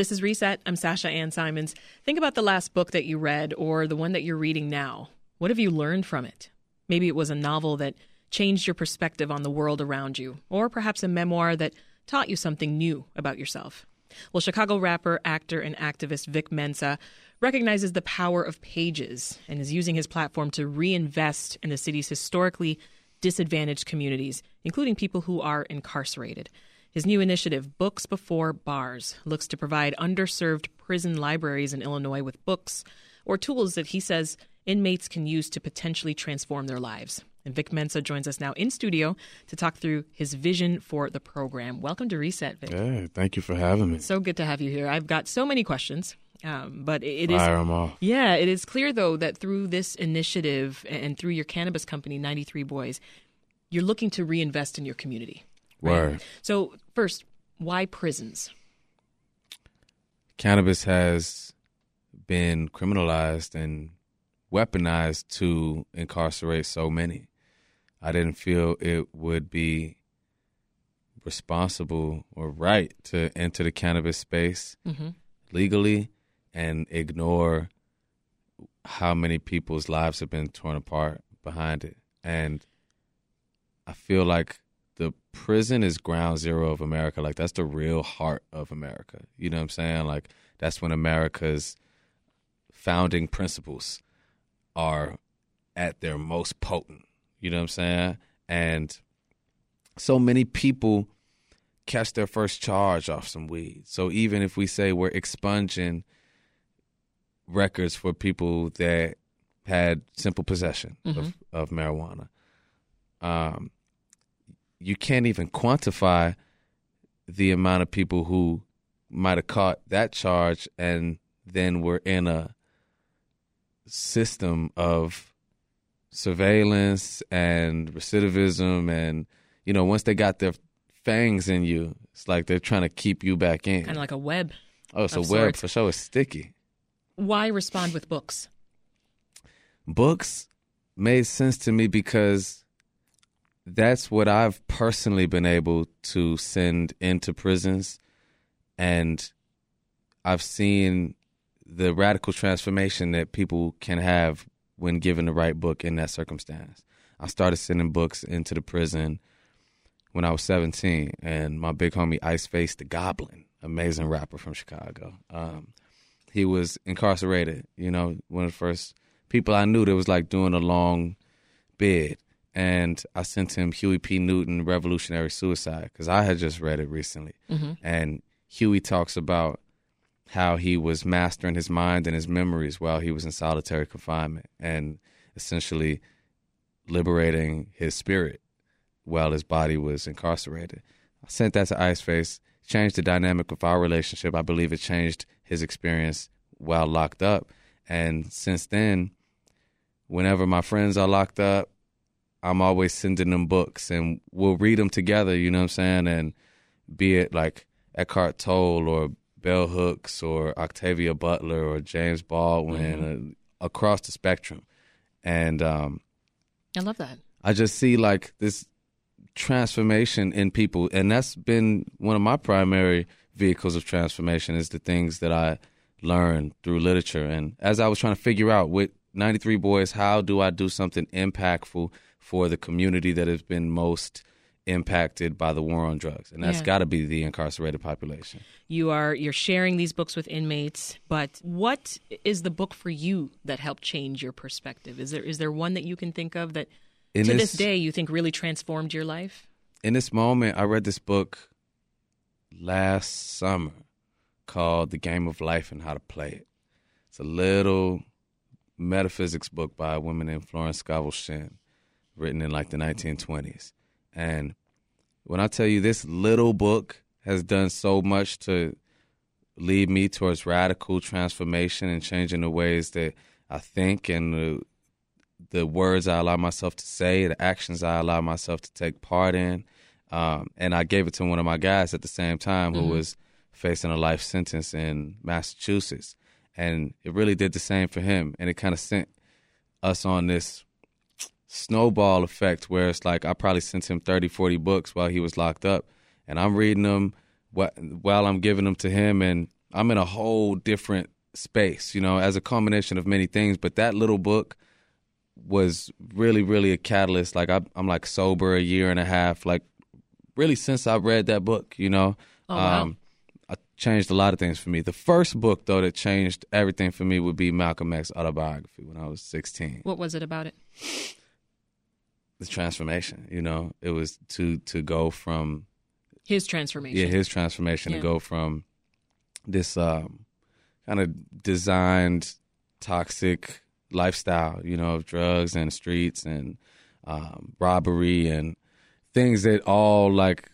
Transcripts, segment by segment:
This is Reset. I'm Sasha Ann Simons. Think about the last book that you read or the one that you're reading now. What have you learned from it? Maybe it was a novel that changed your perspective on the world around you, or perhaps a memoir that taught you something new about yourself. Well, Chicago rapper, actor, and activist Vic Mensa recognizes the power of pages and is using his platform to reinvest in the city's historically disadvantaged communities, including people who are incarcerated. His new initiative, Books Before Bars, looks to provide underserved prison libraries in Illinois with books or tools that he says inmates can use to potentially transform their lives. And Vic Mensa joins us now in studio to talk through his vision for the program. Welcome to Reset, Vic. Hey, thank you for having me. So good to have you here. I've got so many questions. Um, but it, it is, yeah, it is clear though that through this initiative and through your cannabis company, 93 Boys, you're looking to reinvest in your community. Right? Word. So first, why prisons? Cannabis has been criminalized and weaponized to incarcerate so many. I didn't feel it would be responsible or right to enter the cannabis space Mhm. legally and ignore how many people's lives have been torn apart behind it. And I feel like the prison is ground zero of America. Like that's the real heart of America. You know what I'm saying? Like that's when America's founding principles are at their most potent. You know what I'm saying? And so many people catch their first charge off some weed. So even if we say we're expunging records for people that had simple possession of, of marijuana, um, you can't even quantify the amount of people who might have caught that charge and then were in a system of surveillance and recidivism and you know once they got their fangs in you it's like they're trying to keep you back in Kind of like a web. oh it's a of web sorts. for sure it's sticky Why respond with books? books made sense to me because that's what I've personally been able to send into prisons and I've seen the radical transformation that people can have when given the right book in that circumstance. I started sending books into the prison when I was 17 and my big homie Ice Face the Goblin, amazing rapper from Chicago. Um, he was incarcerated, you know, one of the first people I knew that was like doing a long bid. And I sent him Huey P. Newton, Revolutionary Suicide, because I had just read it recently. Mm-hmm. And Huey talks about how he was mastering his mind and his memories while he was in solitary confinement and essentially liberating his spirit while his body was incarcerated. I sent that to Ice Face, changed the dynamic of our relationship. I believe it changed his experience while locked up. And since then, whenever my friends are locked up, I'm always sending them books and we'll read them together, you know what I'm saying? And be it like Eckhart Tolle or Bell Hooks or Octavia Butler or James Baldwin uh, across the spectrum. And um, I love that. I just see like this transformation in people, and that's been one of my primary vehicles of transformation is the things that I learned through literature. And as I was trying to figure out with 93 Boys, how do I do something impactful for the community that has been most impacted by the war on drugs? And that's Yeah. got to be the incarcerated population. You are you're sharing these books with inmates, but what is the book for you that helped change your perspective? Is there is there one that you can think of that In to this- this day you think really transformed your life? in this moment, I read this book last summer called The Game of Life and How to Play It. It's a little metaphysics book by a woman named Florence Scovel Shinn, written in like the 1920s. And when I tell you this little book has done so much to lead me towards radical transformation and changing the ways that I think and the, the words I allow myself to say, the actions I allow myself to take part in. Um, and I gave it to one of my guys at the same time who was facing a life sentence in Massachusetts. And it really did the same for him. And it kind of sent us on this snowball effect where it's like I probably sent him 30, 40 books while he was locked up. And I'm reading them while I'm giving them to him. And I'm in a whole different space, you know, as a combination of many things. But that little book was really, really a catalyst. Like I, I'm like sober a year and a half, like really since I read that book, you know. Oh, wow. Um, I changed a lot of things for me. The first book though that changed everything for me would be Malcolm X autobiography when I was 16. What was it about it? The transformation, you know, it was to to go from His transformation. yeah his transformation Yeah. to go from this um, kind of designed toxic lifestyle, you know, of drugs and streets and um, robbery and things that all like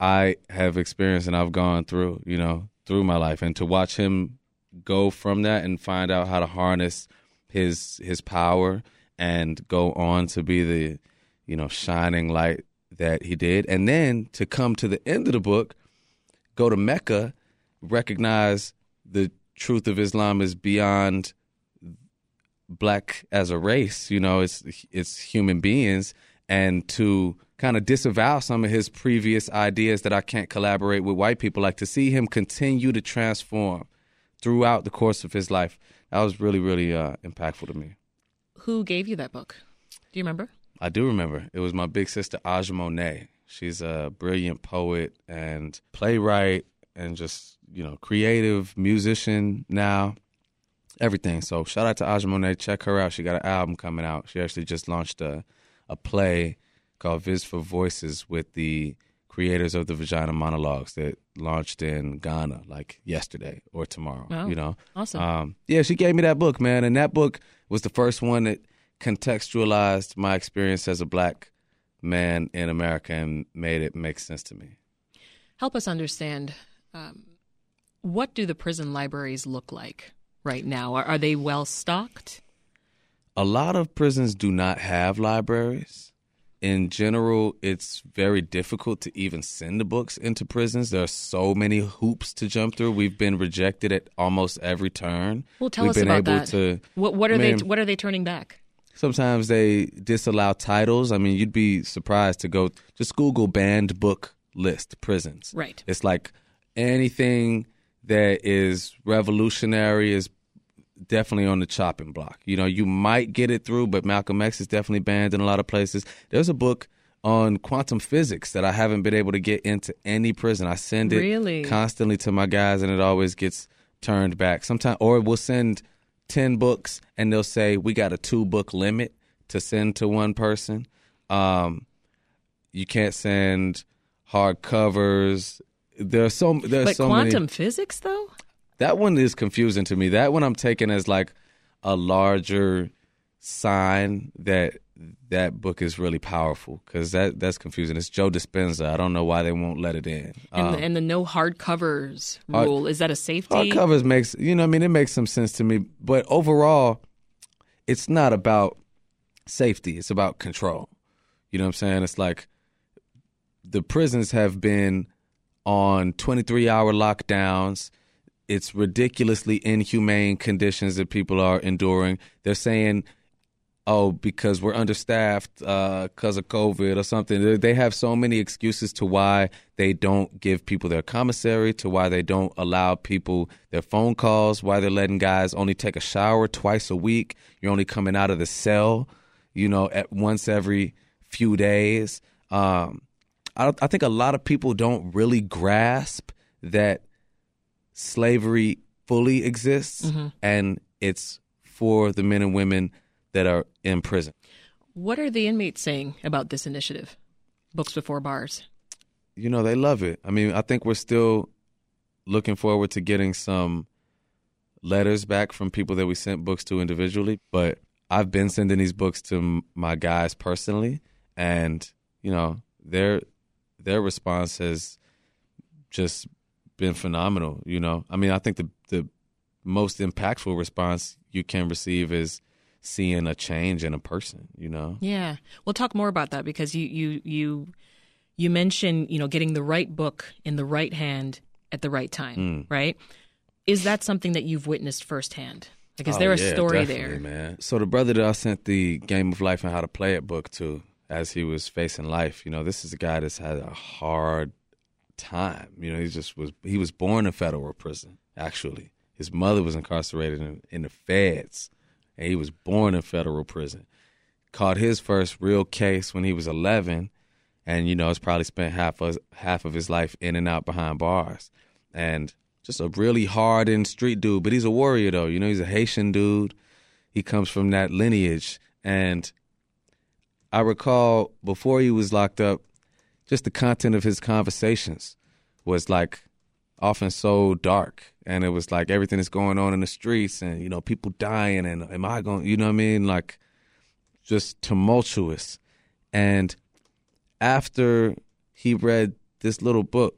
I have experienced and I've gone through, you know, through my life, and to watch him go from that and find out how to harness his his power and go on to be the you know shining light that he did, and then to come to the end of the book, go to Mecca, recognize the truth of Islam is beyond black as a race. You know, it's it's human beings, and to kind of disavow some of his previous ideas that I can't collaborate with white people. Like to see him continue to transform throughout the course of his life. That was really really uh, impactful to me. Who gave you that book? Do you remember? I do remember. It was my big sister Aja Monet. She's a brilliant poet and playwright and just, you know, creative musician now. Everything. So shout out to Aja Monet. Check her out. She got an album coming out. She actually just launched a a play called Viz for Voices with the creators of the Vagina Monologues that launched in Ghana like yesterday or tomorrow. You know. Awesome. Um, yeah, she gave me that book, man, and that book was the first one that contextualized my experience as a black man in America and made it make sense to me. Help us understand um, what do the prison libraries look like right now? Are, are they well stocked? A lot of prisons do not have libraries. In general, it's very difficult to even send the books into prisons. There are so many hoops to jump through. We've been rejected at almost every turn. Well, tell We've us been about able that. to What, what are I they? What are they turning back? Sometimes they disallow titles. I mean, you'd be surprised to go just Google banned book list prisons. Right. It's like anything that is revolutionary is definitely on the chopping block. You know, you might get it through, but Malcolm X is definitely banned in a lot of places. There's a book on quantum physics that I haven't been able to get into any prison. I send it Really? constantly to my guys and it always gets turned back. Sometimes or we'll send 10 books and they'll say we got a two book limit to send to one person. Um you can't send hard covers. There's so there's But so quantum many physics, though. That one is confusing to me. That one I'm taking as like a larger sign that that book is really powerful because that that's confusing. It's Joe Dispenza. I don't know why they won't let it in. And, Um, the, and the no hard covers Hard- rule is that a safety? hard covers makes you know I mean it makes some sense to me, but overall, it's not about safety. It's about control. You know what I'm saying? It's like the prisons have been on 23 hour lockdowns. It's ridiculously inhumane conditions that people are enduring. They're saying, oh, because we're understaffed because of COVID or something. They- They have so many excuses to why they don't give people their commissary, to why they don't allow people their phone calls, why they're letting guys only take a shower twice a week. You're only coming out of the cell, you know, at once every few days. Um, I, I think a lot of people don't really grasp that slavery fully exists mm-hmm. and it's for the men and women that are in prison. What are the inmates saying about this initiative? Books before bars. You know, they love it. I mean, I think we're still looking forward to getting some letters back from people that we sent books to individually, but I've been sending these books to m- my guys personally and, you know, their their response has just been phenomenal, you know. I mean, I think the the most impactful response you can receive is seeing a change in a person, you know. Yeah, we'll talk more about that because you you you you mentioned you know getting the right book in the right hand at the right time, Mm. right? Is that something that you've witnessed firsthand? Like, is Oh, there a yeah, story there? man? So the brother that I sent the Game of Life and How to Play It book to, as he was facing life, you know, this is a guy that's had a hard time. You know, he just was he was born in federal prison. Actually, his mother was incarcerated in, in the feds, and he was born in federal prison. Caught his first real case when he was 11, and you know, has probably spent half of half of his life in and out behind bars, and just a really hardened street dude. But he's a warrior though. You know, he's a Haitian dude. He comes from that lineage, and I recall before he was locked up, just the content of his conversations was like often so dark. And it was like everything that's going on in the streets and you know people dying and am i going you know what i mean? Like just tumultuous. And after he read this little book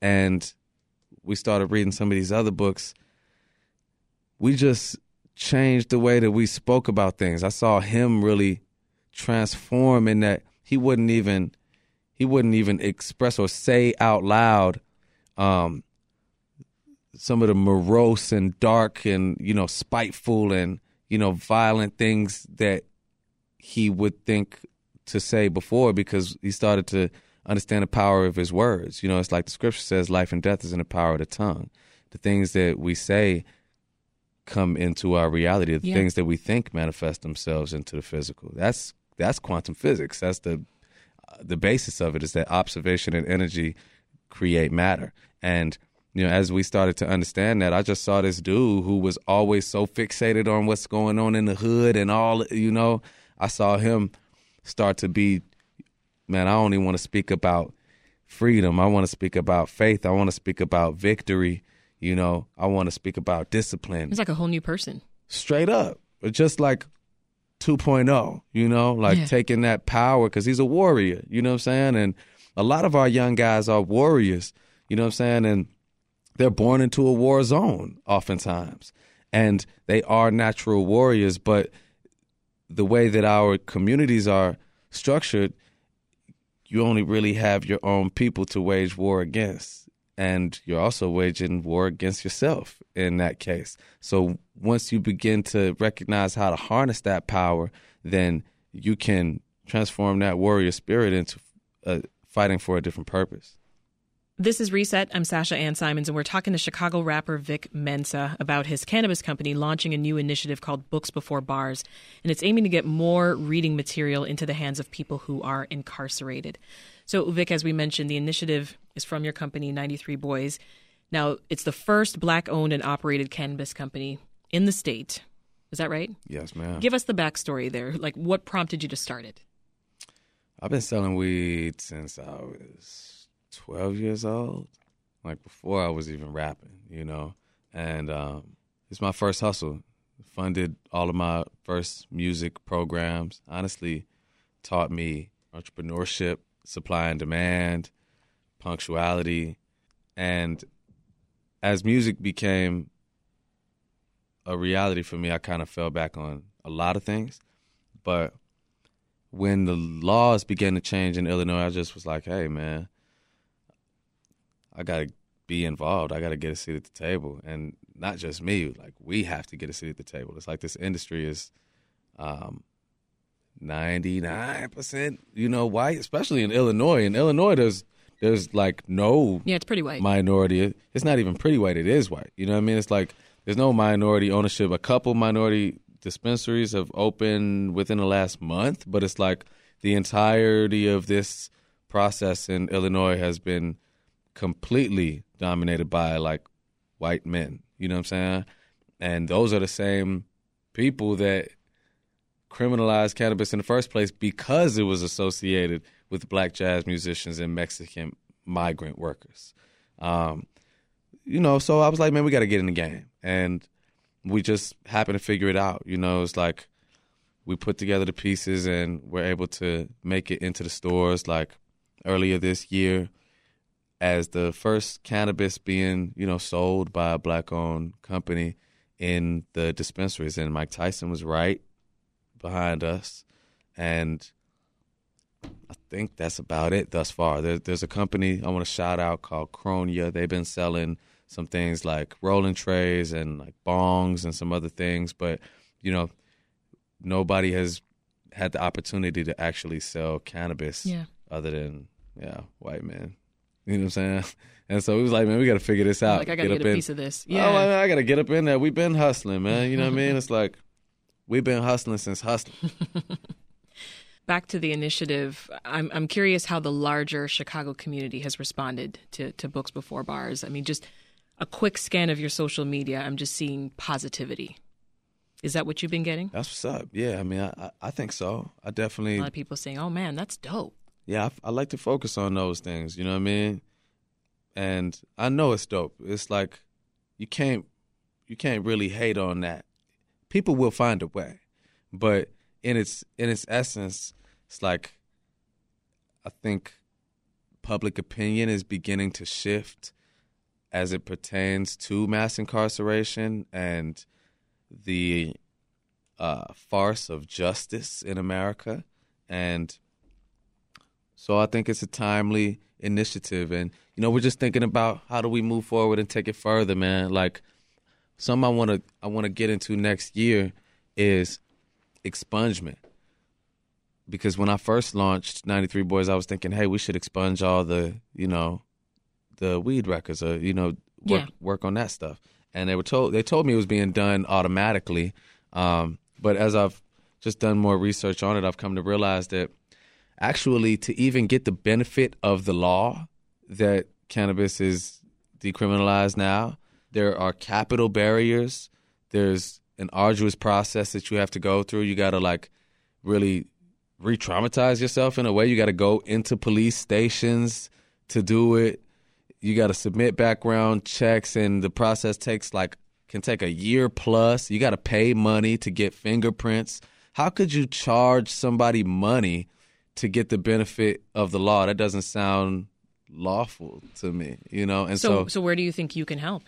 and we started reading some of these other books we just changed the way that we spoke about things. I saw him really transform in that he wouldn't even he wouldn't even express or say out loud um, some of the morose and dark and you know spiteful and you know violent things that he would think to say before because he started to understand the power of his words. You know, it's like the scripture says life and death is in the power of the tongue. The things that we say come into our reality. The Yeah. things that we think manifest themselves into the physical. That's that's quantum physics. That's the the basis of it is that observation and energy create matter. And you know, as we started to understand that, I just saw this dude who was always so fixated on what's going on in the hood and all. You know, I saw him start to be, man. I only want to speak about freedom. I want to speak about faith. I want to speak about victory. You know, I want to speak about discipline He's like a whole new person. straight up. Just like 2.0, you know, like Yeah. taking that power because he's a warrior, you know what I'm saying? And a lot of our young guys are warriors, you know what I'm saying? And they're born into a war zone oftentimes. And they are natural warriors, but the way that our communities are structured, you only really have your own people to wage war against. And you're also waging war against yourself in that case. So once you begin to recognize how to harness that power, then you can transform that warrior spirit into uh, fighting for a different purpose. This is Reset. I'm Sasha Ann Simons, and we're talking to Chicago rapper Vic Mensa about his cannabis company launching a new initiative called Books Before Bars. And it's aiming to get more reading material into the hands of people who are incarcerated. So, Vic, as we mentioned, the initiative is from your company, 93 Boys. Now, it's the first black owned and operated cannabis company in the state. Is that right? Yes, ma'am. Give us the backstory there. Like, what prompted you to start it? I've been selling weed since I was 12 years old, like before I was even rapping, you know. And um, it's my first hustle. Funded all of my first music programs. Honestly, taught me entrepreneurship, supply and demand, punctuality. And as music became a reality for me, I kind of fell back on a lot of things. But when the laws began to change in Illinois, I just was like, hey, man, I got to be involved. I got to get a seat at the table. And not just me, like, we have to get a seat at the table. It's like this industry is um, 99%, you know, white, especially in Illinois. In Illinois, there's there's like no Yeah, it's pretty white. minority. It's not even pretty white. It is white. You know what I mean? It's like there's no minority ownership. A couple minority dispensaries have opened within the last month, but it's like the entirety of this process in Illinois has been completely dominated by like white men. You know what I'm saying? And those are the same people that criminalized cannabis in the first place because it was associated with black jazz musicians and Mexican migrant workers. Um, you know, so I was like, man, we got to get in the game. And we just happened to figure it out. You know, it's like we put together the pieces and we're able to make it into the stores like earlier this year as the first cannabis being, you know, sold by a black owned company in the dispensaries. And Mike Tyson was right behind us. And I think that's about it thus far. There, there's a company I want to shout out called Cronia. They've been selling some things like rolling trays and like bongs and some other things, but you know, nobody has had the opportunity to actually sell cannabis Yeah. other than yeah, white men. You know what I'm saying? And so we was like, man, we got to figure this out. Like I gotta up get, a in- piece of this. Oh, Yeah. I, I got to get up in there. We've been hustling, man. You know what I mean? It's like we've been hustling since hustling. Back to the initiative, I'm I'm curious how the larger Chicago community has responded to to books before bars. I mean, just a quick scan of your social media, I'm just seeing positivity. Is that what you've been getting? That's what's up. Yeah, I mean, I, I, think so. I definitely, A lot of people saying, "Oh man, that's dope." yeah, I, I like to focus on those things. You know what I mean? And I know it's dope. It's like you can't, you can't really hate on that. People will find a way, but in its in its essence, it's like I think public opinion is beginning to shift as it pertains to mass incarceration and the uh, farce of justice in America. And so I think it's a timely initiative. And, you know, we're just thinking about how do we move forward and take it further, man. Like, something I want to I want to get into next year is expungement. Because when I first launched 93 Boys, I was thinking, hey, we should expunge all the, you know, the weed records or, you know, work, Yeah. work on that stuff. And they were told they told me it was being done automatically. Um, but as I've just done more research on it, I've come to realize that actually to even get the benefit of the law that cannabis is decriminalized now, there are capital barriers. There's an arduous process that you have to go through. You got to like really re-traumatize yourself in a way. You got to go into police stations to do it. You got to submit background checks, and the process takes like can take a year plus. You got to pay money to get fingerprints. How could you charge somebody money to get the benefit of the law? That doesn't sound lawful to me, you know. And So, so, so where do you think you can help?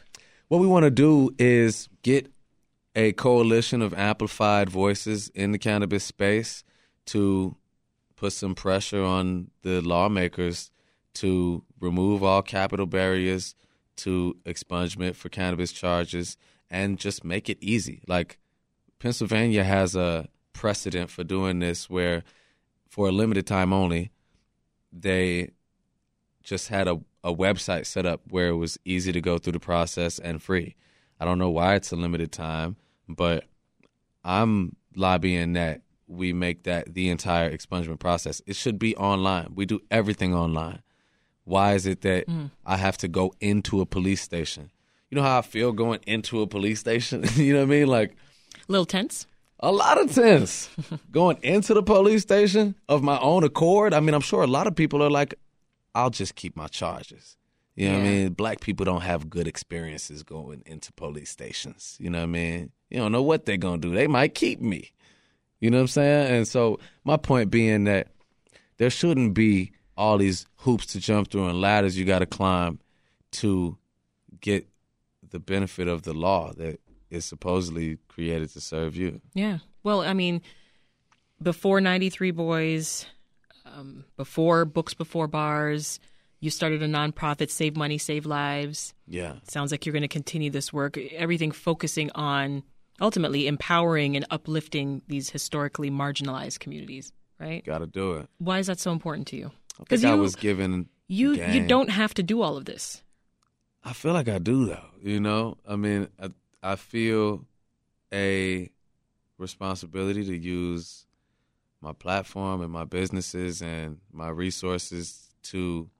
What we want to do is get a coalition of amplified voices in the cannabis space to put some pressure on the lawmakers to remove all capital barriers to expungement for cannabis charges and just make it easy. Like Pennsylvania has a precedent for doing this where for a limited time only they just had a, a website set up where it was easy to go through the process and free. I don't know why it's a limited time, but I'm lobbying that we make that the entire expungement process. It should be online. We do everything online. Why is it that mm. I have to go into a police station? You know how I feel going into a police station? you know what I mean? Like a Little tense. a lot of tense going into the police station of my own accord. I mean, I'm sure a lot of people are like, I'll just keep my charges. You know what I mean? Black people don't have good experiences going into police stations. You know what I mean? You don't know what they're going to do. They might keep me. You know what I'm saying? And so my point being that there shouldn't be all these hoops to jump through and ladders you got to climb to get the benefit of the law that is supposedly created to serve you. Yeah. Well, I mean, before 93 Boys, um, before Books Before Bars, you started a nonprofit, Save Money, Save Lives. Yeah. Sounds like you're going to continue this work, everything focusing on ultimately empowering and uplifting these historically marginalized communities, right? Got to do it. Why is that so important to you? Because I was given. you, you don't have to do all of this. I feel like I do though. You know, I mean, I, I feel a responsibility to use my platform and my businesses and my resources to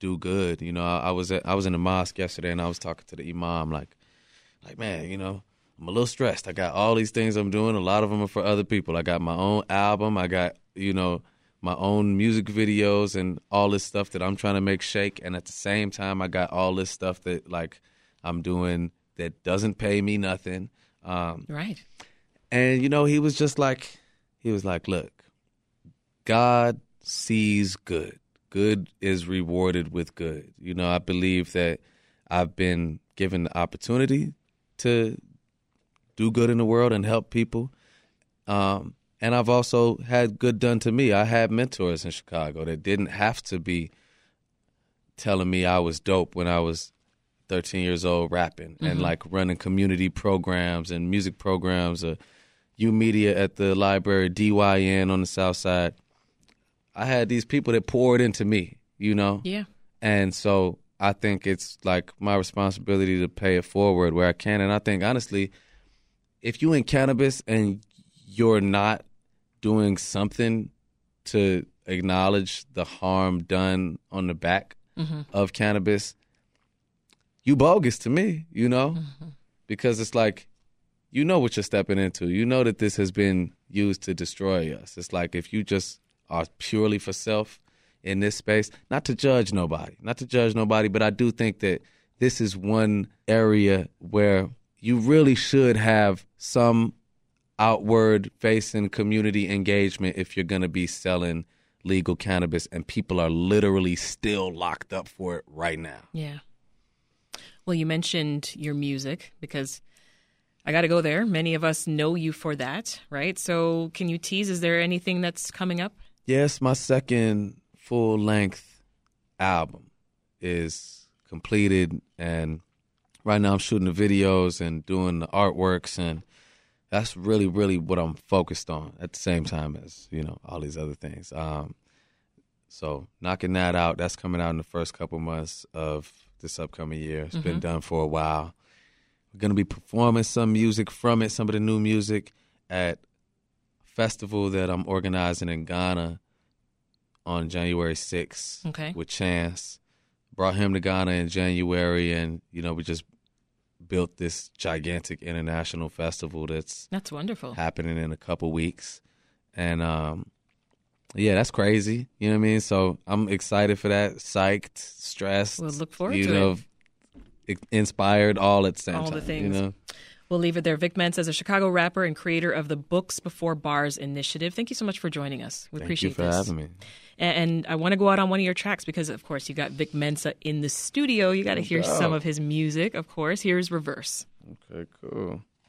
do good. You know, I, I was at, I was in the mosque yesterday and I was talking to the imam like, like man, you know, I'm a little stressed. I got all these things I'm doing. A lot of them are for other people. I got my own album. I got you know my own music videos and all this stuff that I'm trying to make shake. And at the same time, I got all this stuff that like I'm doing that doesn't pay me nothing. Um, Right. and you know, he was just like, he was like, look, God sees good. Good is rewarded with good. You know, I believe that I've been given the opportunity to do good in the world and help people. Um, and I've also had good done to me. I had mentors in Chicago that didn't have to be telling me I was dope when I was 13 years old rapping and like running community programs and music programs or YOUmedia at the library, DYN on the South Side. I had these people that poured into me, you know? Yeah. And so I think it's like my responsibility to pay it forward where I can. And I think honestly, if you in cannabis and you're not doing something to acknowledge the harm done on the back Mm-hmm. of cannabis, you bogus to me, you know? Mm-hmm. Because it's like you know what you're stepping into. You know that this has been used to destroy us. It's like if you just are purely for self in this space, not to judge nobody, not to judge nobody, but I do think that this is one area where you really should have some outward facing community engagement if you're going to be selling legal cannabis and people are literally still locked up for it right now. Yeah. Well, you mentioned your music because I got to go there. Many of us know you for that, right? So, can you tease? Is there anything that's coming up? Yes, my second full length album is completed and right now I'm shooting the videos and doing the artworks and that's really really what I'm focused on at the same time as, you know, all these other things. Um so knocking that out, that's coming out in the first couple months of this upcoming year. It's been done for a while. We're going to be performing some music from it, some of the new music at festival that I'm organizing in Ghana on January 6th Okay. with Chance. Brought him to Ghana in January, and you know we just built this gigantic international festival that's That's wonderful. happening in a couple weeks, and um, yeah, that's crazy. You know what I mean? So I'm excited for that. Psyched, stressed. We'll look forward you to know, it. inspired, all at the same All time. the things. You know? We'll leave it there. Vic Mensa is a Chicago rapper and creator of the Books Before Bars initiative. Thank you so much for joining us. We Thank appreciate you for this. having me. And, and I want to go out on one of your tracks because, of course, you got Vic Mensa in the studio. You got to hear some of his music, of course. Here's Reverse. Okay, cool.